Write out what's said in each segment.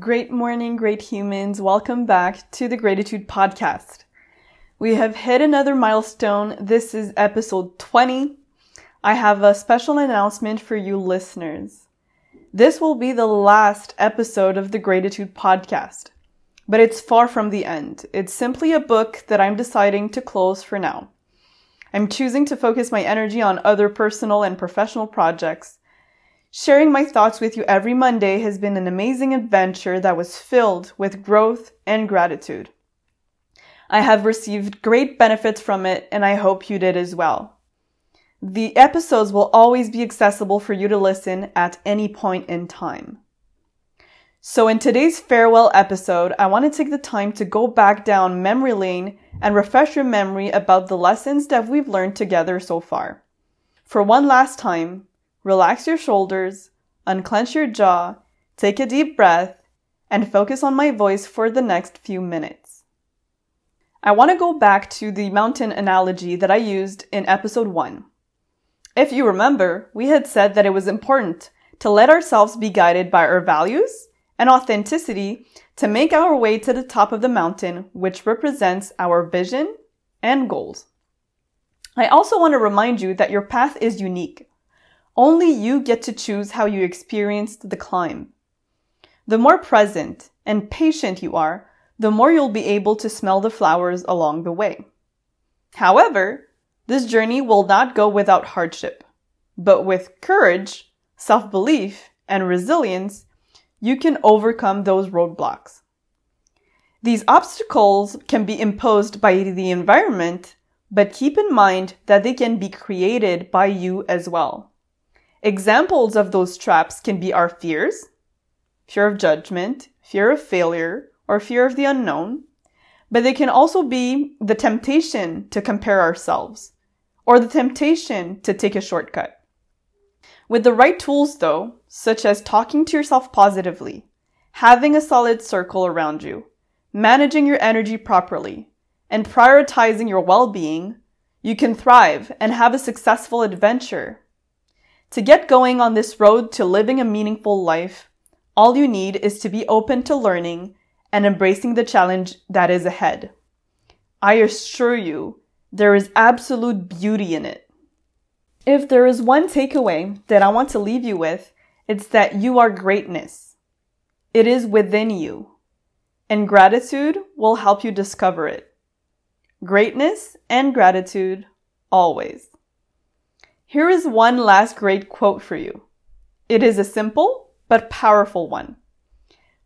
Great morning, great humans. Welcome back to the Gratitude Podcast. We have hit another milestone. This is episode 20. I have a special announcement for you listeners. This will be the last episode of the Gratitude Podcast, but it's far from the end. It's simply a book that I'm deciding to close for now. I'm choosing to focus my energy on other personal and professional projects. Sharing my thoughts with you every Monday has been an amazing adventure that was filled with growth and gratitude. I have received great benefits from it, and I hope you did as well. The episodes will always be accessible for you to listen at any point in time. So in today's farewell episode, I want to take the time to go back down memory lane and refresh your memory about the lessons that we've learned together so far. For one last time, relax your shoulders, unclench your jaw, take a deep breath, and focus on my voice for the next few minutes. I want to go back to the mountain analogy that I used in episode one. If you remember, we had said that it was important to let ourselves be guided by our values and authenticity to make our way to the top of the mountain, which represents our vision and goals. I also want to remind you that your path is unique. Only you get to choose how you experienced the climb. The more present and patient you are, the more you'll be able to smell the flowers along the way. However, this journey will not go without hardship, but with courage, self-belief, and resilience, you can overcome those roadblocks. These obstacles can be imposed by the environment, but keep in mind that they can be created by you as well. Examples of those traps can be our fears, fear of judgment, fear of failure, or fear of the unknown, but they can also be the temptation to compare ourselves or the temptation to take a shortcut. With the right tools, though, such as talking to yourself positively, having a solid circle around you, managing your energy properly, and prioritizing your well-being, you can thrive and have a successful adventure. To get going on this road to living a meaningful life, all you need is to be open to learning and embracing the challenge that is ahead. I assure you, there is absolute beauty in it. If there is one takeaway that I want to leave you with, it's that you are greatness. It is within you. And gratitude will help you discover it. Greatness and gratitude always. Here is one last great quote for you. It is a simple but powerful one.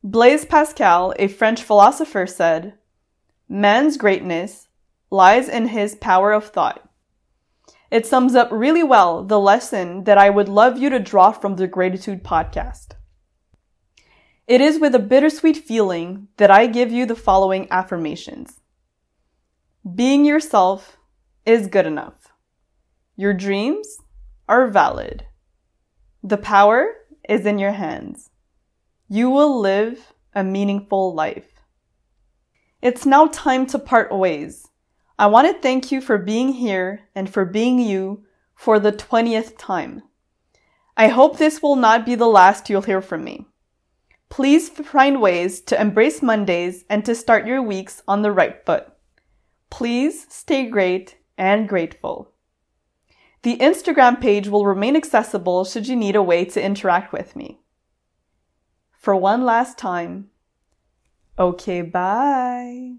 Blaise Pascal, a French philosopher, said, Man's greatness lies in his power of thought. It sums up really well the lesson that I would love you to draw from the Gratitude podcast. It is with a bittersweet feeling that I give you the following affirmations. Being yourself is good enough. Your dreams are valid. The power is in your hands. You will live a meaningful life. It's now time to part ways. I want to thank you for being here and for being you for the 20th time. I hope this will not be the last you'll hear from me. Please find ways to embrace Mondays and to start your weeks on the right foot. Please stay great and grateful. The Instagram page will remain accessible should you need a way to interact with me. For one last time, okay, bye.